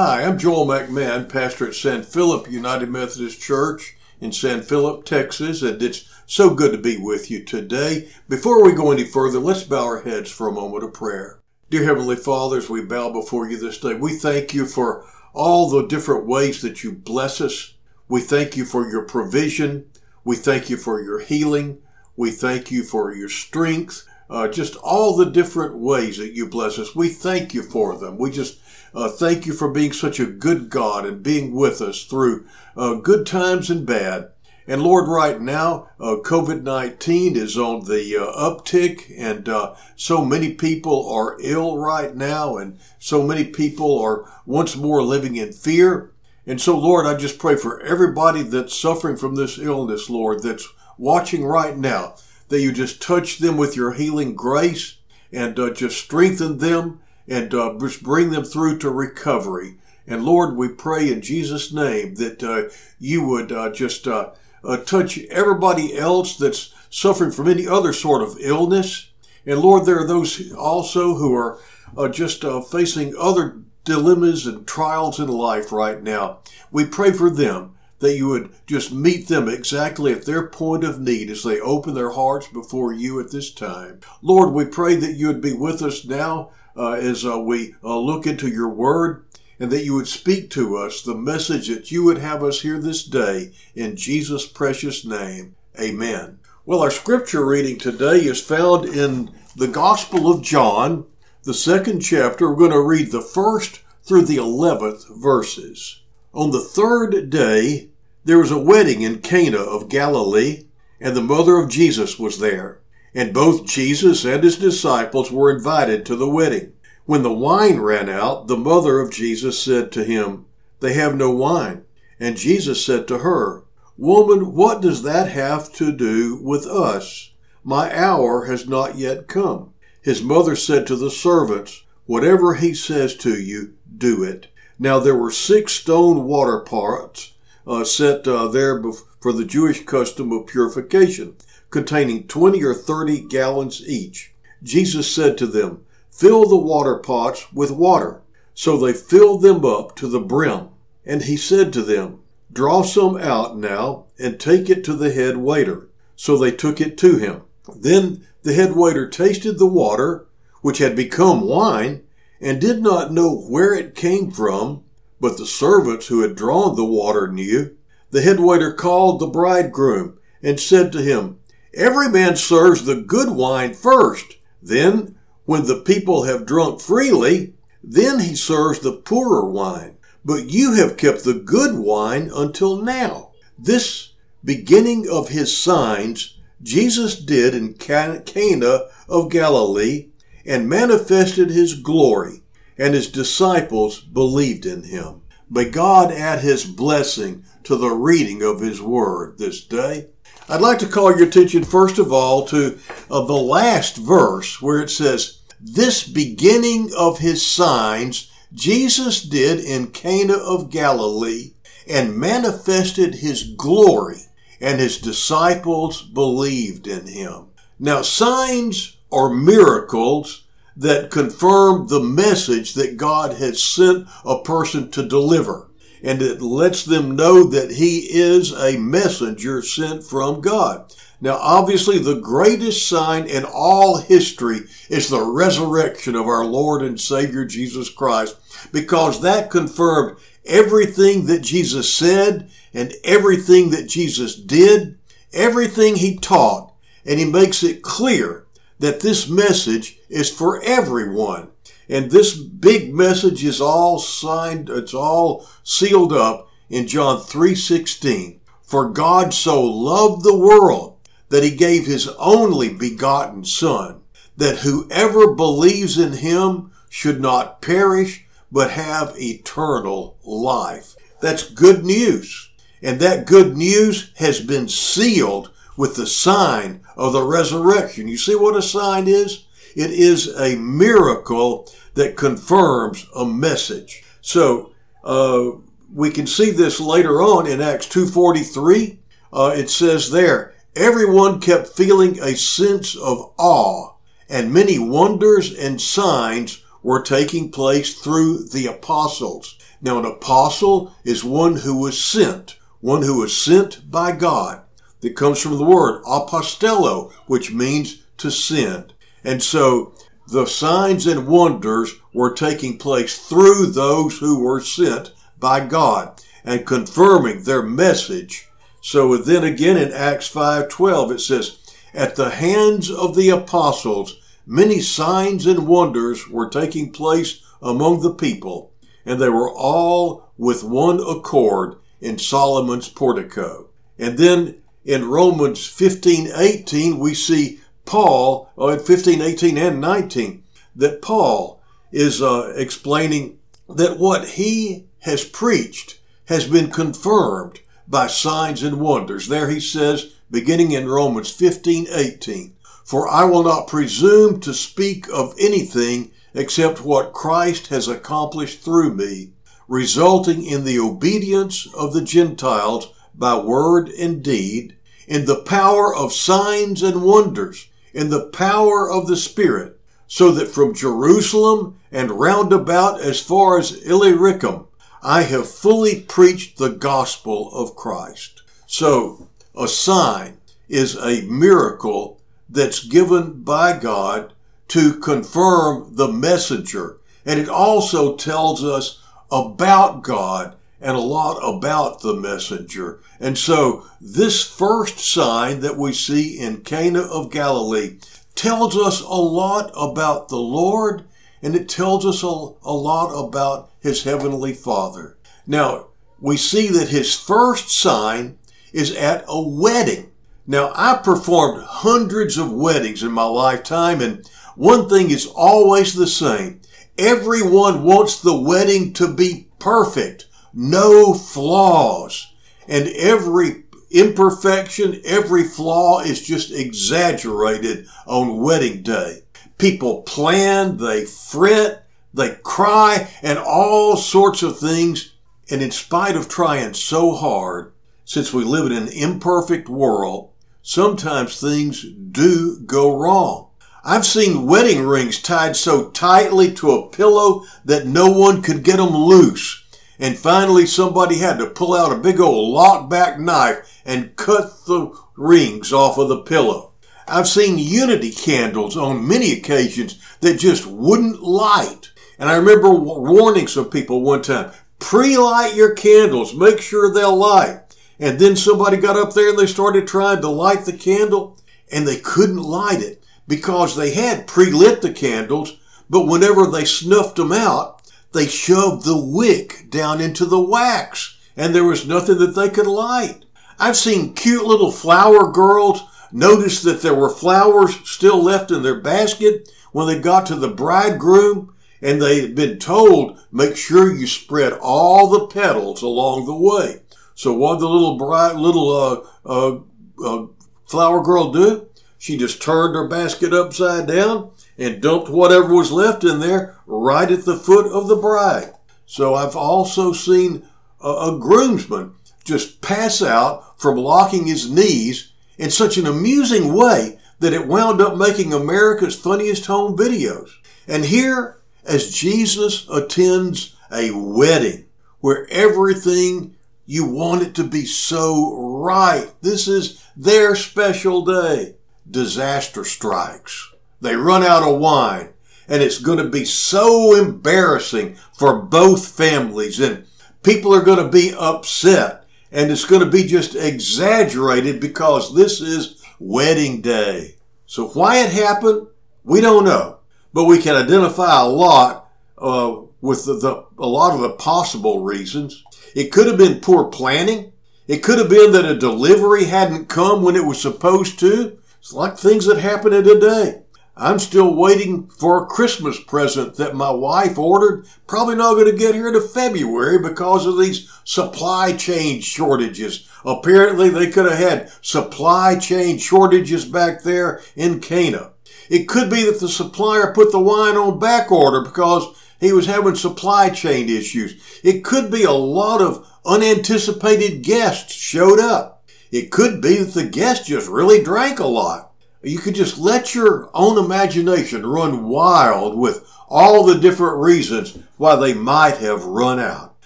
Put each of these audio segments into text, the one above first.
Hi, I'm Joel McMahon, pastor at San Philip United Methodist Church in San Philip, Texas, and it's so good to be with you today. Before we go any further, let's bow our heads for a moment of prayer. Dear Heavenly Father, as we bow before you this day, we thank you for all the different ways that you bless us. We thank you for your provision. We thank you for your healing. We thank you for your strength. Uh, just all the different ways that you bless us. We thank you for them. We just uh, thank you for being such a good God and being with us through uh, good times and bad. And Lord, right now, uh, COVID 19 is on the uh, uptick, and uh, so many people are ill right now, and so many people are once more living in fear. And so, Lord, I just pray for everybody that's suffering from this illness, Lord, that's watching right now, that you just touch them with your healing grace and uh, just strengthen them and uh, bring them through to recovery. And Lord, we pray in Jesus' name that uh, you would uh, just uh, uh, touch everybody else that's suffering from any other sort of illness. And Lord, there are those also who are uh, just facing other dilemmas and trials in life right now. We pray for them that you would just meet them exactly at their point of need as they open their hearts before you at this time. Lord, we pray that you would be with us now uh, as uh, we uh, look into your word and that you would speak to us the message that you would have us hear this day in Jesus' precious name. Amen. Well, our scripture reading today is found in the Gospel of John, the second chapter. We're going to read the first through the eleventh verses. On the third day, there was a wedding in Cana of Galilee, and the mother of Jesus was there. And both Jesus and his disciples were invited to the wedding. When the wine ran out, the mother of Jesus said to him, They have no wine. And Jesus said to her, Woman, what does that have to do with us? My hour has not yet come. His mother said to the servants, Whatever he says to you, do it. Now there were six stone water pots uh, set uh, there for the Jewish custom of purification containing 20 or 30 gallons each. Jesus said to them, Fill the water pots with water. So they filled them up to the brim. And he said to them, Draw some out now and take it to the head waiter. So they took it to him. Then the head waiter tasted the water, which had become wine, and did not know where it came from, but the servants who had drawn the water knew. The head waiter called the bridegroom and said to him, Every man serves the good wine first. Then, when the people have drunk freely, then he serves the poorer wine. But you have kept the good wine until now. This beginning of his signs Jesus did in Cana of Galilee and manifested his glory, and his disciples believed in him. May God add his blessing to the reading of his word this day. I'd like to call your attention first of all to uh, the last verse where it says, This beginning of his signs Jesus did in Cana of Galilee and manifested his glory, and his disciples believed in him. Now, signs are miracles that confirm the message that God has sent a person to deliver and it lets them know that he is a messenger sent from God. Now, obviously, the greatest sign in all history is the resurrection of our Lord and Savior Jesus Christ, because that confirmed everything that Jesus said and everything that Jesus did, everything he taught, and he makes it clear that this message is for everyone. And this big message is all signed, it's all sealed up in John 3:16. For God so loved the world that he gave his only begotten son, that whoever believes in him should not perish, but have eternal life. That's good news. And that good news has been sealed with the sign of the resurrection. You see what a sign is? It is a miracle that confirms a message. So uh, we can see this later on in Acts 2.43. Uh, it says there, everyone kept feeling a sense of awe and many wonders and signs were taking place through the apostles. Now, an apostle is one who was sent, one who was sent by God. That comes from the word apostello, which means to send. And so the signs and wonders were taking place through those who were sent by God and confirming their message. So then again in Acts 5:12 it says, "At the hands of the apostles many signs and wonders were taking place among the people, and they were all with one accord in Solomon's portico." And then in Romans 15:18 we see Paul, oh, in 15, 18, and 19, that Paul is uh, explaining that what he has preached has been confirmed by signs and wonders. There he says, beginning in Romans 15, 18, For I will not presume to speak of anything except what Christ has accomplished through me, resulting in the obedience of the Gentiles by word and deed, in the power of signs and wonders, in the power of the Spirit, so that from Jerusalem and round about as far as Illyricum, I have fully preached the gospel of Christ. So, a sign is a miracle that's given by God to confirm the messenger. And it also tells us about God and a lot about the messenger. And so this first sign that we see in Cana of Galilee tells us a lot about the Lord and it tells us a, a lot about his heavenly Father. Now, we see that his first sign is at a wedding. Now, I performed hundreds of weddings in my lifetime, and one thing is always the same. Everyone wants the wedding to be perfect no flaws. And every imperfection, every flaw is just exaggerated on wedding day. People plan, they fret, they cry, and all sorts of things. And in spite of trying so hard, since we live in an imperfect world, sometimes things do go wrong. I've seen wedding rings tied so tightly to a pillow that no one could get them loose. And finally, somebody had to pull out a big old lockback knife and cut the rings off of the pillow. I've seen unity candles on many occasions that just wouldn't light. And I remember warning some people one time, pre-light your candles, make sure they'll light. And then somebody got up there and they started trying to light the candle and they couldn't light it because they had pre-lit the candles, but whenever they snuffed them out, they shoved the wick down into the wax and there was nothing that they could light. I've seen cute little flower girls notice that there were flowers still left in their basket when they got to the bridegroom and they had been told, make sure you spread all the petals along the way. So what the little bride, little, uh, uh, uh, flower girl do? She just turned her basket upside down and dumped whatever was left in there right at the foot of the bride. So I've also seen a, a groomsman just pass out from locking his knees in such an amusing way that it wound up making America's funniest home videos. And here, as Jesus attends a wedding where everything you want it to be so right, this is their special day, disaster strikes. They run out of wine and it's going to be so embarrassing for both families and people are going to be upset and it's going to be just exaggerated because this is wedding day. So why it happened, we don't know, but we can identify a lot uh, with the, the, a lot of the possible reasons. It could have been poor planning. It could have been that a delivery hadn't come when it was supposed to. It's like things that happen today. I'm still waiting for a Christmas present that my wife ordered. Probably not going to get here to February because of these supply chain shortages. Apparently they could have had supply chain shortages back there in Cana. It could be that the supplier put the wine on back order because he was having supply chain issues. It could be a lot of unanticipated guests showed up. It could be that the guests just really drank a lot. You could just let your own imagination run wild with all the different reasons why they might have run out.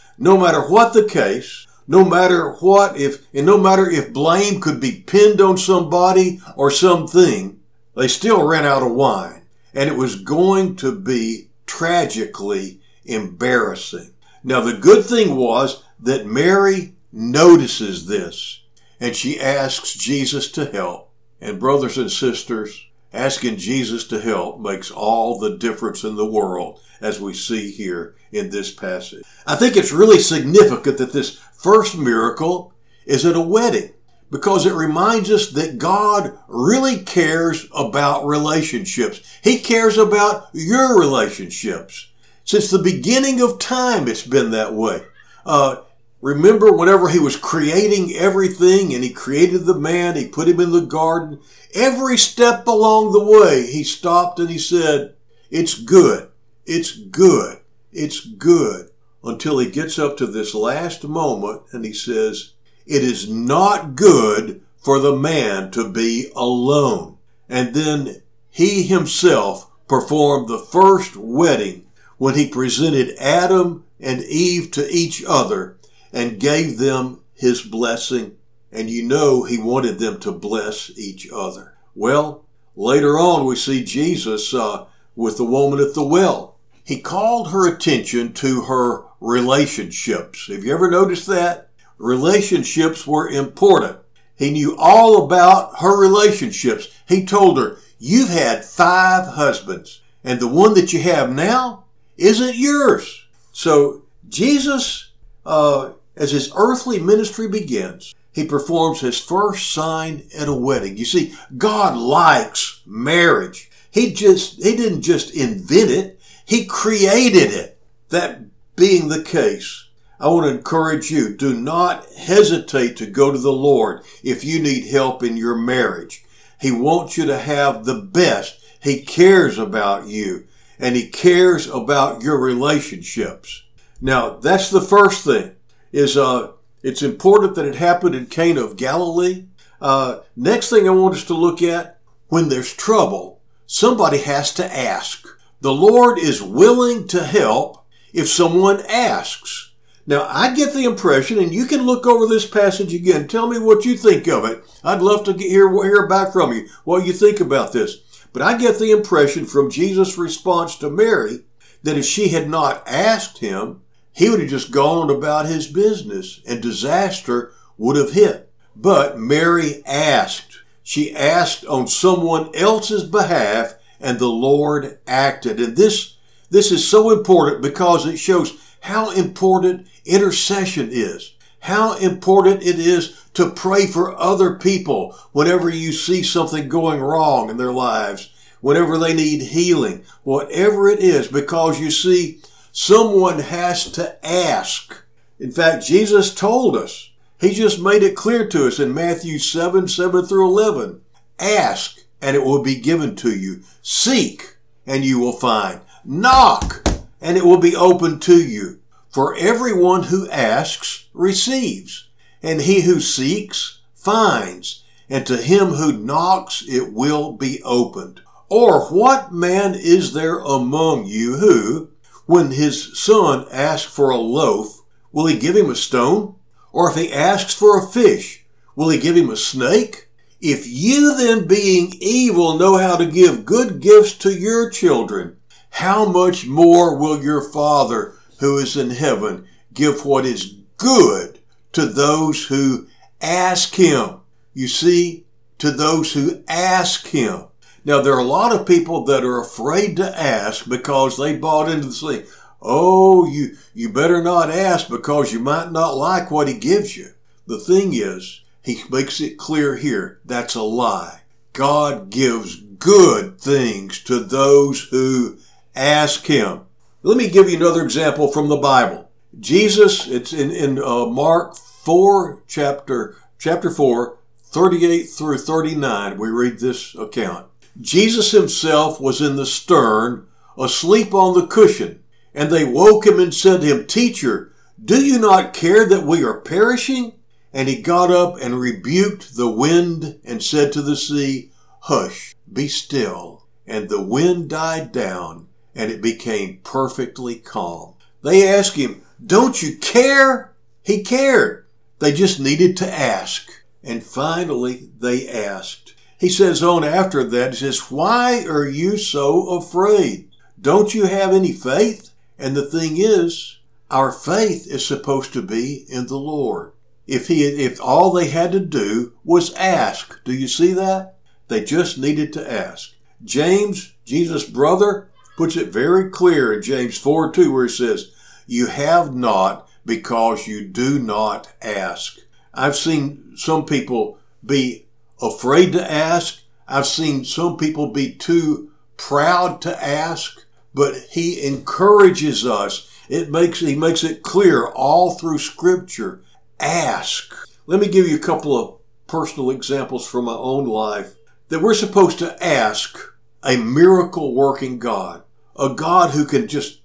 No matter what the case, no matter what if, and no matter if blame could be pinned on somebody or something, they still ran out of wine. And it was going to be tragically embarrassing. Now the good thing was that Mary notices this and she asks Jesus to help. And brothers and sisters, asking Jesus to help makes all the difference in the world as we see here in this passage. I think it's really significant that this first miracle is at a wedding because it reminds us that God really cares about relationships. He cares about your relationships. Since the beginning of time, it's been that way. Uh, remember whenever he was creating everything and he created the man, he put him in the garden. Every step along the way, he stopped and he said, it's good. It's good. It's good. Until he gets up to this last moment and he says, it is not good for the man to be alone. And then he himself performed the first wedding when he presented Adam and Eve to each other and gave them his blessing. And you know he wanted them to bless each other. Well, later on we see Jesus uh, with the woman at the well. He called her attention to her relationships. Have you ever noticed that? Relationships were important. He knew all about her relationships. He told her, You've had five husbands, and the one that you have now isn't yours. So, Jesus, uh, as his earthly ministry begins, he performs his first sign at a wedding. You see, God likes marriage. He just, he didn't just invent it, he created it. That being the case, I want to encourage you, do not hesitate to go to the Lord if you need help in your marriage. He wants you to have the best. He cares about you and he cares about your relationships. Now, that's the first thing is, uh, it's important that it happened in Cana of Galilee. Uh, next thing I want us to look at, when there's trouble, somebody has to ask. The Lord is willing to help if someone asks. Now, I get the impression, and you can look over this passage again. Tell me what you think of it. I'd love to hear, hear back from you what you think about this. But I get the impression from Jesus' response to Mary that if she had not asked him, he would have just gone about his business and disaster would have hit. But Mary asked. She asked on someone else's behalf and the Lord acted. And this, this is so important because it shows how important intercession is, how important it is to pray for other people whenever you see something going wrong in their lives, whenever they need healing, whatever it is, because you see, someone has to ask. In fact, Jesus told us, He just made it clear to us in Matthew 7, 7 through 11. Ask and it will be given to you. Seek and you will find. Knock and it will be open to you. For everyone who asks receives, and he who seeks finds, and to him who knocks it will be opened. Or what man is there among you who, when his son asks for a loaf, will he give him a stone? Or if he asks for a fish, will he give him a snake? If you then being evil know how to give good gifts to your children, how much more will your Father who is in heaven give what is good to those who ask him. You see, to those who ask him. Now, there are a lot of people that are afraid to ask because they bought into the thing. Oh, you, you better not ask because you might not like what he gives you. The thing is, he makes it clear here that's a lie. God gives good things to those who ask him. Let me give you another example from the Bible. Jesus, it's in, in uh, Mark 4, chapter, chapter 4, 38 through 39. We read this account. Jesus himself was in the stern, asleep on the cushion, and they woke him and said to him, Teacher, do you not care that we are perishing? And he got up and rebuked the wind and said to the sea, Hush, be still. And the wind died down, and it became perfectly calm. They asked him, Don't you care? He cared. They just needed to ask. And finally, they asked. He says on after that, he says, Why are you so afraid? Don't you have any faith? And the thing is, our faith is supposed to be in the Lord. If he, if all they had to do was ask, do you see that? They just needed to ask. James, Jesus' brother, puts it very clear in James 4 2, where he says, You have not because you do not ask. I've seen some people be afraid to ask. I've seen some people be too proud to ask, but he encourages us. It makes, he makes it clear all through scripture. Ask. Let me give you a couple of personal examples from my own life that we're supposed to ask a miracle working God, a God who can just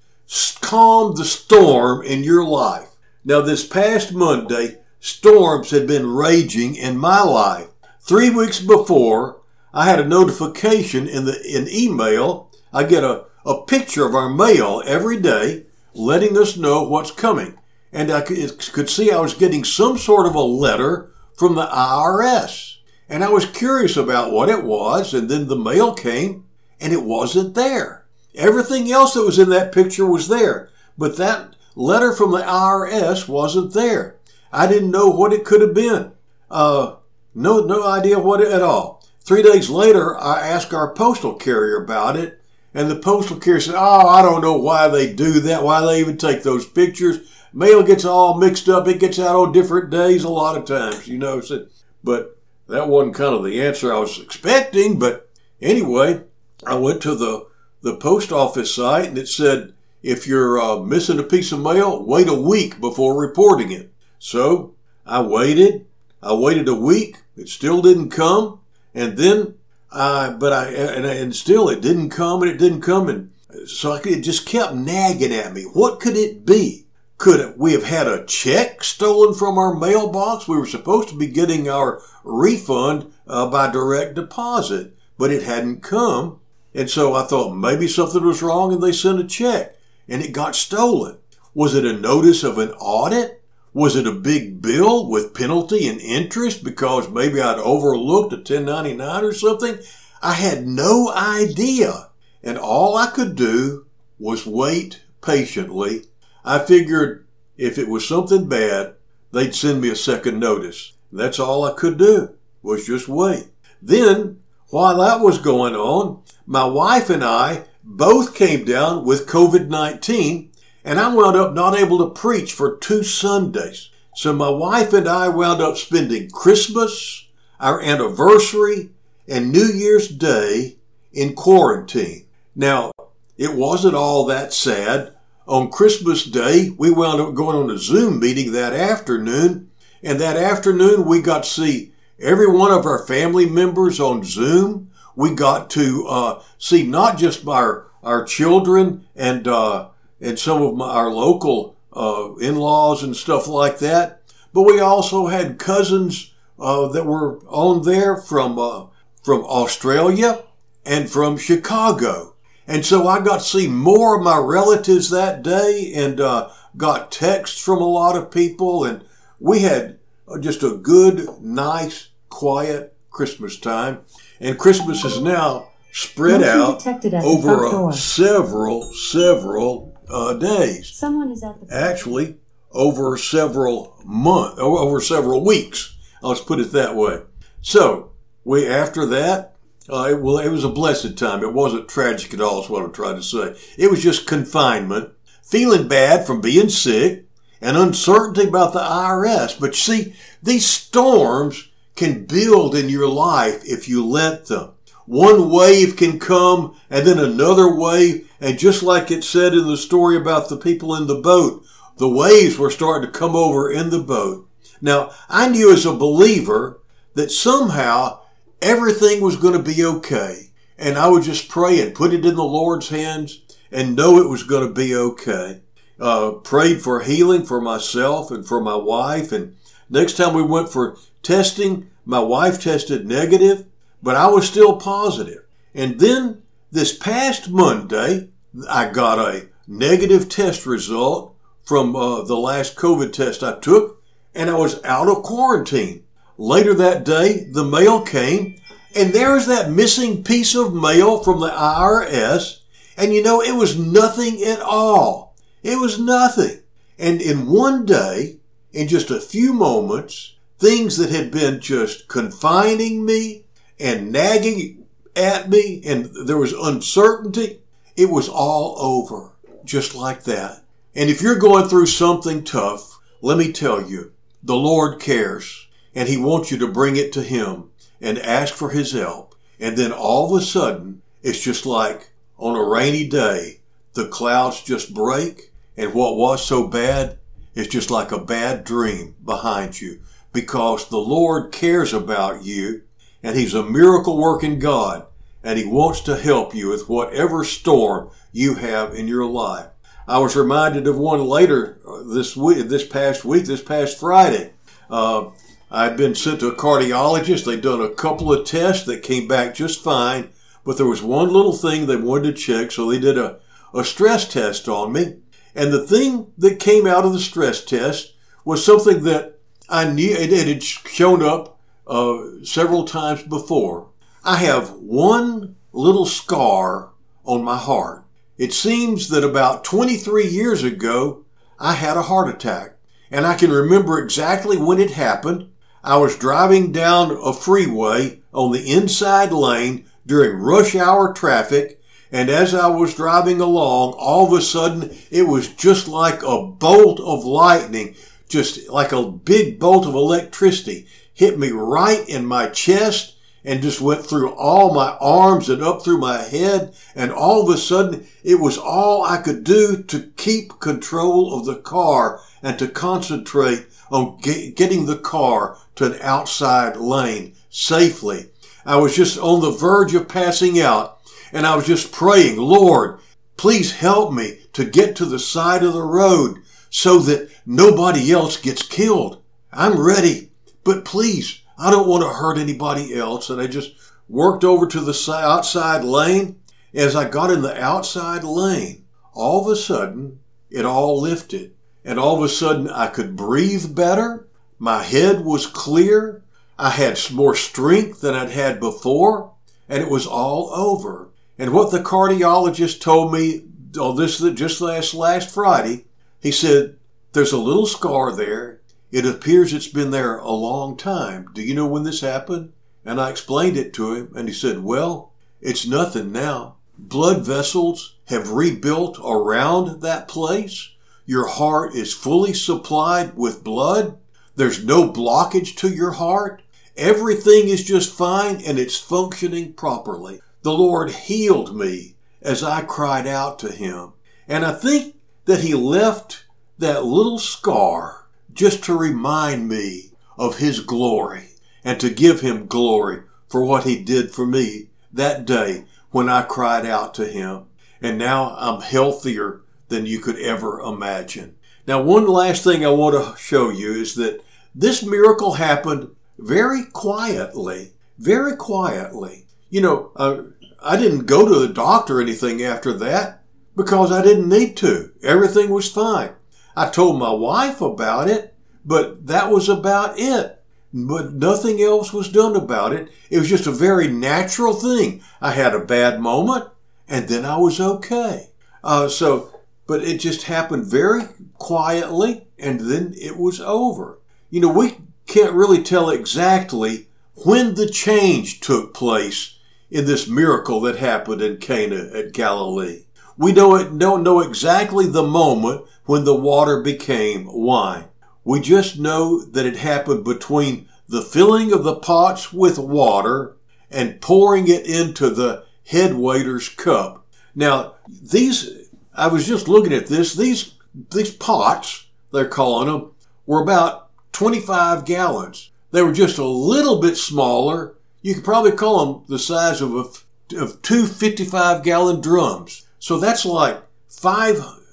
calm the storm in your life. Now, this past Monday, storms had been raging in my life. Three weeks before, I had a notification in the in email. I get a, a picture of our mail every day letting us know what's coming. And I could, could see I was getting some sort of a letter from the IRS. And I was curious about what it was. And then the mail came and it wasn't there. Everything else that was in that picture was there. But that letter from the IRS wasn't there. I didn't know what it could have been. Uh, no, no idea what at all. Three days later, I asked our postal carrier about it, and the postal carrier said, "Oh, I don't know why they do that. Why they even take those pictures. Mail gets all mixed up. It gets out on different days a lot of times, you know." Said, but that wasn't kind of the answer I was expecting. But anyway, I went to the the post office site, and it said, "If you're uh, missing a piece of mail, wait a week before reporting it." So I waited. I waited a week. It still didn't come. And then I, but I, and, and still it didn't come and it didn't come. And so I, it just kept nagging at me. What could it be? Could it, we have had a check stolen from our mailbox? We were supposed to be getting our refund uh, by direct deposit, but it hadn't come. And so I thought maybe something was wrong and they sent a check and it got stolen. Was it a notice of an audit? Was it a big bill with penalty and interest because maybe I'd overlooked a 1099 or something? I had no idea. And all I could do was wait patiently. I figured if it was something bad, they'd send me a second notice. That's all I could do was just wait. Then, while that was going on, my wife and I both came down with COVID 19 and I wound up not able to preach for two Sundays. So my wife and I wound up spending Christmas, our anniversary, and New Year's Day in quarantine. Now, it wasn't all that sad. On Christmas Day, we wound up going on a Zoom meeting that afternoon, and that afternoon we got to see every one of our family members on Zoom. We got to uh, see not just our our children and uh, and some of my, our local uh, in-laws and stuff like that. But we also had cousins uh, that were on there from uh, from Australia and from Chicago, and so I got to see more of my relatives that day, and uh, got texts from a lot of people, and we had just a good, nice, quiet Christmas time. And Christmas is now spread out over several, several uh, days. Someone is at the actually over several months, over several weeks. Let's put it that way. So we after that, uh, it, well, it was a blessed time. It wasn't tragic at all. Is what I'm trying to say. It was just confinement, feeling bad from being sick, and uncertainty about the IRS. But see, these storms can build in your life if you let them. One wave can come and then another wave. And just like it said in the story about the people in the boat, the waves were starting to come over in the boat. Now, I knew as a believer that somehow everything was going to be okay. And I would just pray and put it in the Lord's hands and know it was going to be okay. Uh, prayed for healing for myself and for my wife. And next time we went for testing, my wife tested negative. But I was still positive. And then this past Monday, I got a negative test result from uh, the last COVID test I took, and I was out of quarantine. Later that day, the mail came, and there's that missing piece of mail from the IRS. And you know, it was nothing at all. It was nothing. And in one day, in just a few moments, things that had been just confining me and nagging at me, and there was uncertainty, it was all over just like that. And if you're going through something tough, let me tell you, the Lord cares and He wants you to bring it to Him and ask for His help. And then all of a sudden, it's just like on a rainy day, the clouds just break and what was so bad is just like a bad dream behind you because the Lord cares about you and He's a miracle working God and He wants to help you with whatever storm you have in your life. I was reminded of one later uh, this week, this past week, this past Friday. Uh, I'd been sent to a cardiologist. They'd done a couple of tests that came back just fine, but there was one little thing they wanted to check, so they did a, a stress test on me. And the thing that came out of the stress test was something that I knew it, it had shown up uh, several times before. I have one little scar on my heart. It seems that about 23 years ago, I had a heart attack. And I can remember exactly when it happened. I was driving down a freeway on the inside lane during rush hour traffic. And as I was driving along, all of a sudden, it was just like a bolt of lightning, just like a big bolt of electricity hit me right in my chest and just went through all my arms and up through my head. And all of a sudden, it was all I could do to keep control of the car and to concentrate on get, getting the car to an outside lane safely. I was just on the verge of passing out and I was just praying, Lord, please help me to get to the side of the road so that nobody else gets killed. I'm ready, but please I don't want to hurt anybody else. And I just worked over to the outside lane. As I got in the outside lane, all of a sudden, it all lifted. And all of a sudden, I could breathe better. My head was clear. I had more strength than I'd had before. And it was all over. And what the cardiologist told me oh, on this just last last Friday, he said, there's a little scar there it appears it's been there a long time. Do you know when this happened? And I explained it to him, and he said, Well, it's nothing now. Blood vessels have rebuilt around that place. Your heart is fully supplied with blood. There's no blockage to your heart. Everything is just fine and it's functioning properly. The Lord healed me as I cried out to Him. And I think that He left that little scar just to remind me of His glory and to give Him glory for what He did for me that day when I cried out to Him. And now I'm healthier than you could ever imagine. Now, one last thing I want to show you is that this miracle happened very quietly, very quietly. You know, uh, I didn't go to the doctor or anything after that because I didn't need to. Everything was fine. I told my wife about it, but that was about it. But nothing else was done about it. It was just a very natural thing. I had a bad moment and then I was okay. Uh, so, but it just happened very quietly and then it was over. You know, we can't really tell exactly when the change took place in this miracle that happened in Cana at Galilee. We don't, don't know exactly the moment when the water became wine. We just know that it happened between the filling of the pots with water and pouring it into the head waiter's cup. Now, these, I was just looking at this, these, these pots, they're calling them, were about 25 gallons. They were just a little bit smaller. You could probably call them the size of a, of two 55 gallon drums. So that's like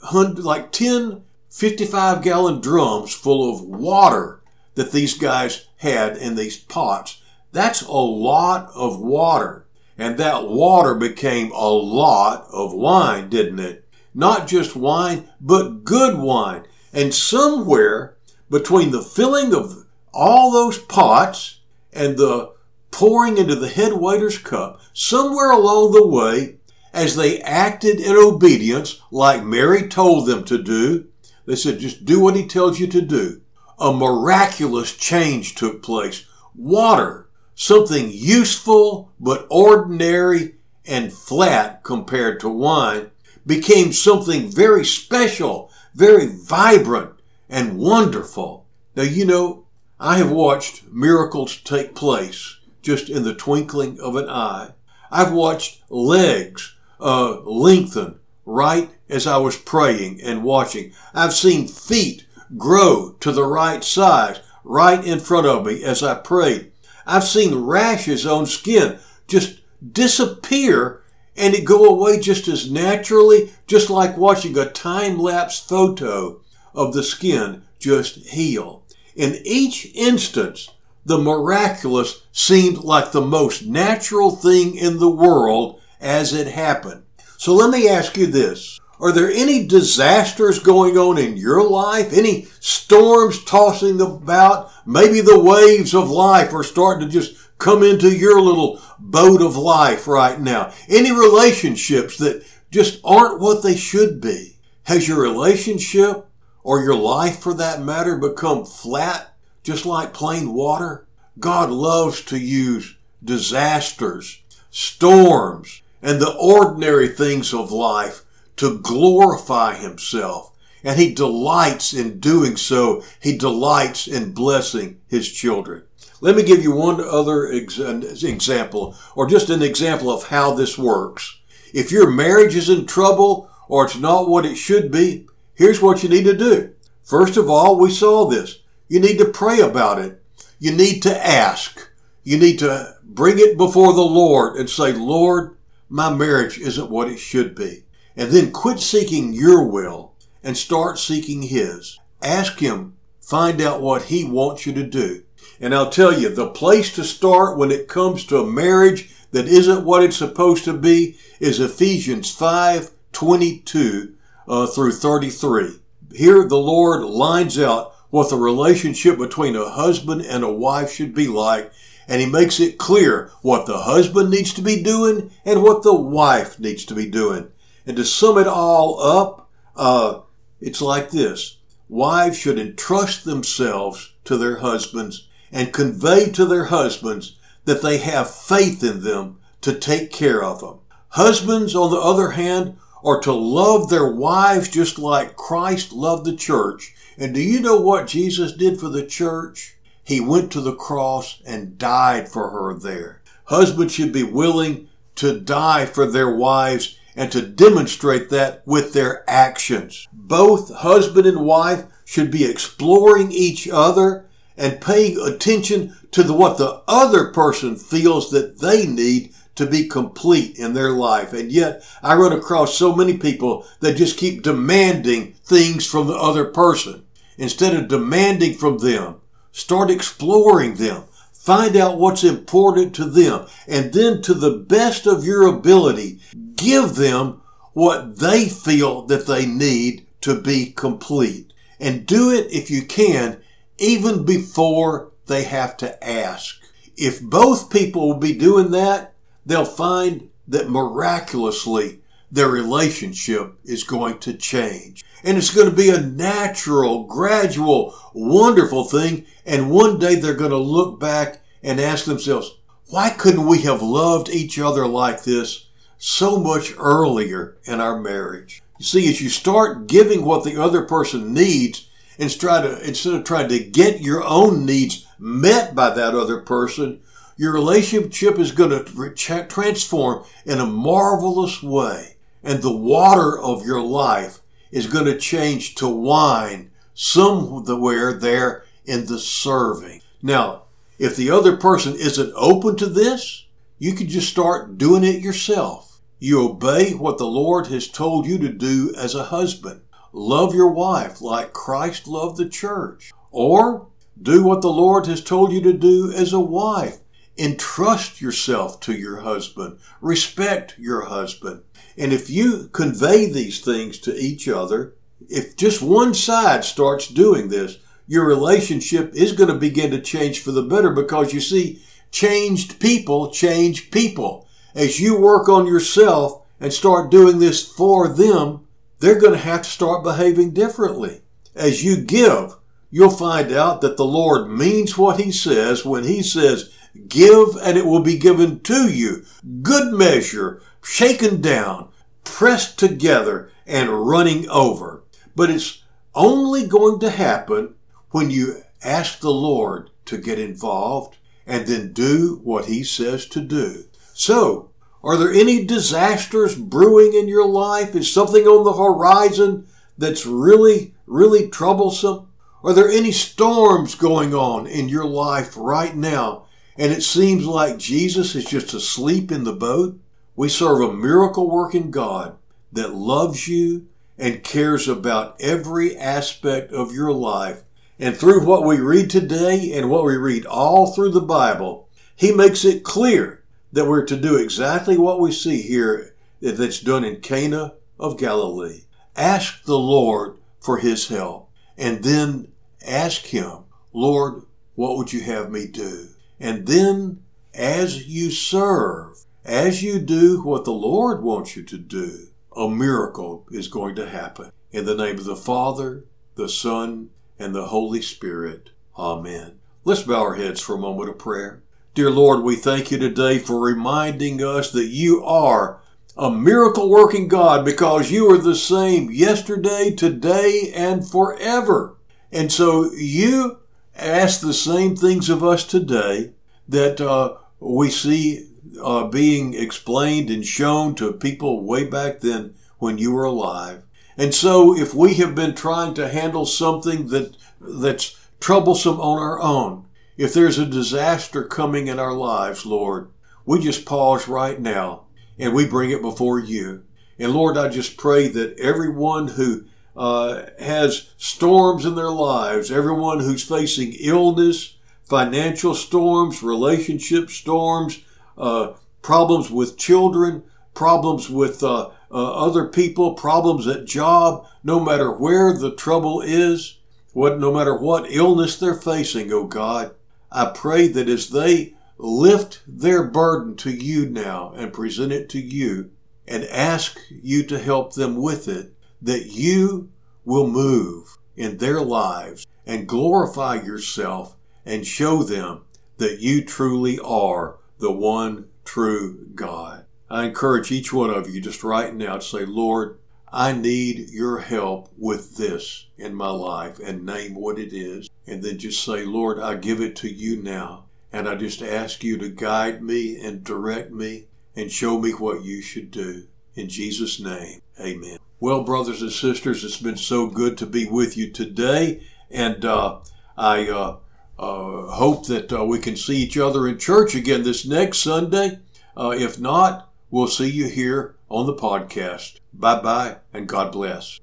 500, like 10 55 gallon drums full of water that these guys had in these pots. That's a lot of water. And that water became a lot of wine, didn't it? Not just wine, but good wine. And somewhere between the filling of all those pots and the pouring into the head waiter's cup, somewhere along the way, as they acted in obedience, like Mary told them to do, they said, just do what he tells you to do. A miraculous change took place. Water, something useful but ordinary and flat compared to wine, became something very special, very vibrant and wonderful. Now, you know, I have watched miracles take place just in the twinkling of an eye. I've watched legs uh, lengthen right as I was praying and watching. I've seen feet grow to the right size right in front of me as I prayed. I've seen rashes on skin just disappear and it go away just as naturally, just like watching a time lapse photo of the skin just heal. In each instance, the miraculous seemed like the most natural thing in the world as it happened. So let me ask you this. Are there any disasters going on in your life? Any storms tossing about? Maybe the waves of life are starting to just come into your little boat of life right now. Any relationships that just aren't what they should be? Has your relationship or your life for that matter become flat, just like plain water? God loves to use disasters, storms, and the ordinary things of life to glorify himself. And he delights in doing so. He delights in blessing his children. Let me give you one other ex- example, or just an example of how this works. If your marriage is in trouble or it's not what it should be, here's what you need to do. First of all, we saw this. You need to pray about it. You need to ask. You need to bring it before the Lord and say, Lord, my marriage isn't what it should be. And then quit seeking your will and start seeking His. Ask Him, find out what He wants you to do. And I'll tell you, the place to start when it comes to a marriage that isn't what it's supposed to be is Ephesians 5 22 uh, through 33. Here the Lord lines out what the relationship between a husband and a wife should be like and he makes it clear what the husband needs to be doing and what the wife needs to be doing. And to sum it all up, uh, it's like this. Wives should entrust themselves to their husbands and convey to their husbands that they have faith in them to take care of them. Husbands, on the other hand, are to love their wives just like Christ loved the church. And do you know what Jesus did for the church? He went to the cross and died for her there. Husbands should be willing to die for their wives and to demonstrate that with their actions. Both husband and wife should be exploring each other and paying attention to the, what the other person feels that they need to be complete in their life. And yet I run across so many people that just keep demanding things from the other person instead of demanding from them Start exploring them. Find out what's important to them. And then to the best of your ability, give them what they feel that they need to be complete. And do it if you can, even before they have to ask. If both people will be doing that, they'll find that miraculously their relationship is going to change. And it's going to be a natural, gradual, wonderful thing. And one day they're going to look back and ask themselves, why couldn't we have loved each other like this so much earlier in our marriage? You see, as you start giving what the other person needs, and try to, instead of trying to get your own needs met by that other person, your relationship is going to transform in a marvelous way. And the water of your life is going to change to wine somewhere there in the serving. Now, if the other person isn't open to this, you can just start doing it yourself. You obey what the Lord has told you to do as a husband. Love your wife like Christ loved the church. Or do what the Lord has told you to do as a wife. entrust yourself to your husband, respect your husband. And if you convey these things to each other, if just one side starts doing this, your relationship is going to begin to change for the better because you see, changed people change people. As you work on yourself and start doing this for them, they're going to have to start behaving differently. As you give, you'll find out that the Lord means what He says when He says, Give and it will be given to you. Good measure, shaken down, pressed together, and running over. But it's only going to happen when you ask the Lord to get involved and then do what He says to do. So, are there any disasters brewing in your life? Is something on the horizon that's really, really troublesome? Are there any storms going on in your life right now? And it seems like Jesus is just asleep in the boat? We serve a miracle working God that loves you and cares about every aspect of your life. And through what we read today and what we read all through the Bible, He makes it clear that we're to do exactly what we see here that's done in Cana of Galilee. Ask the Lord for His help and then ask Him, Lord, what would you have me do? And then as you serve, as you do what the Lord wants you to do, a miracle is going to happen. In the name of the Father, the Son, and the Holy Spirit. Amen. Let's bow our heads for a moment of prayer. Dear Lord, we thank you today for reminding us that you are a miracle working God because you are the same yesterday, today, and forever. And so you ask the same things of us today that uh, we see uh, being explained and shown to people way back then when you were alive. And so if we have been trying to handle something that that's troublesome on our own, if there's a disaster coming in our lives, Lord, we just pause right now and we bring it before you. And Lord, I just pray that everyone who uh, has storms in their lives, everyone who's facing illness, financial storms, relationship storms, uh, problems with children, problems with uh, uh, other people, problems at job, no matter where the trouble is, what, no matter what illness they're facing, oh God, I pray that as they lift their burden to you now and present it to you and ask you to help them with it, that you will move in their lives and glorify yourself and show them that you truly are the one true God. I encourage each one of you just right now to say, Lord, I need your help with this in my life and name what it is. And then just say, Lord, I give it to you now. And I just ask you to guide me and direct me and show me what you should do. In Jesus' name, amen. Well, brothers and sisters, it's been so good to be with you today. And uh, I uh, uh, hope that uh, we can see each other in church again this next Sunday. Uh, if not, we'll see you here on the podcast. Bye bye, and God bless.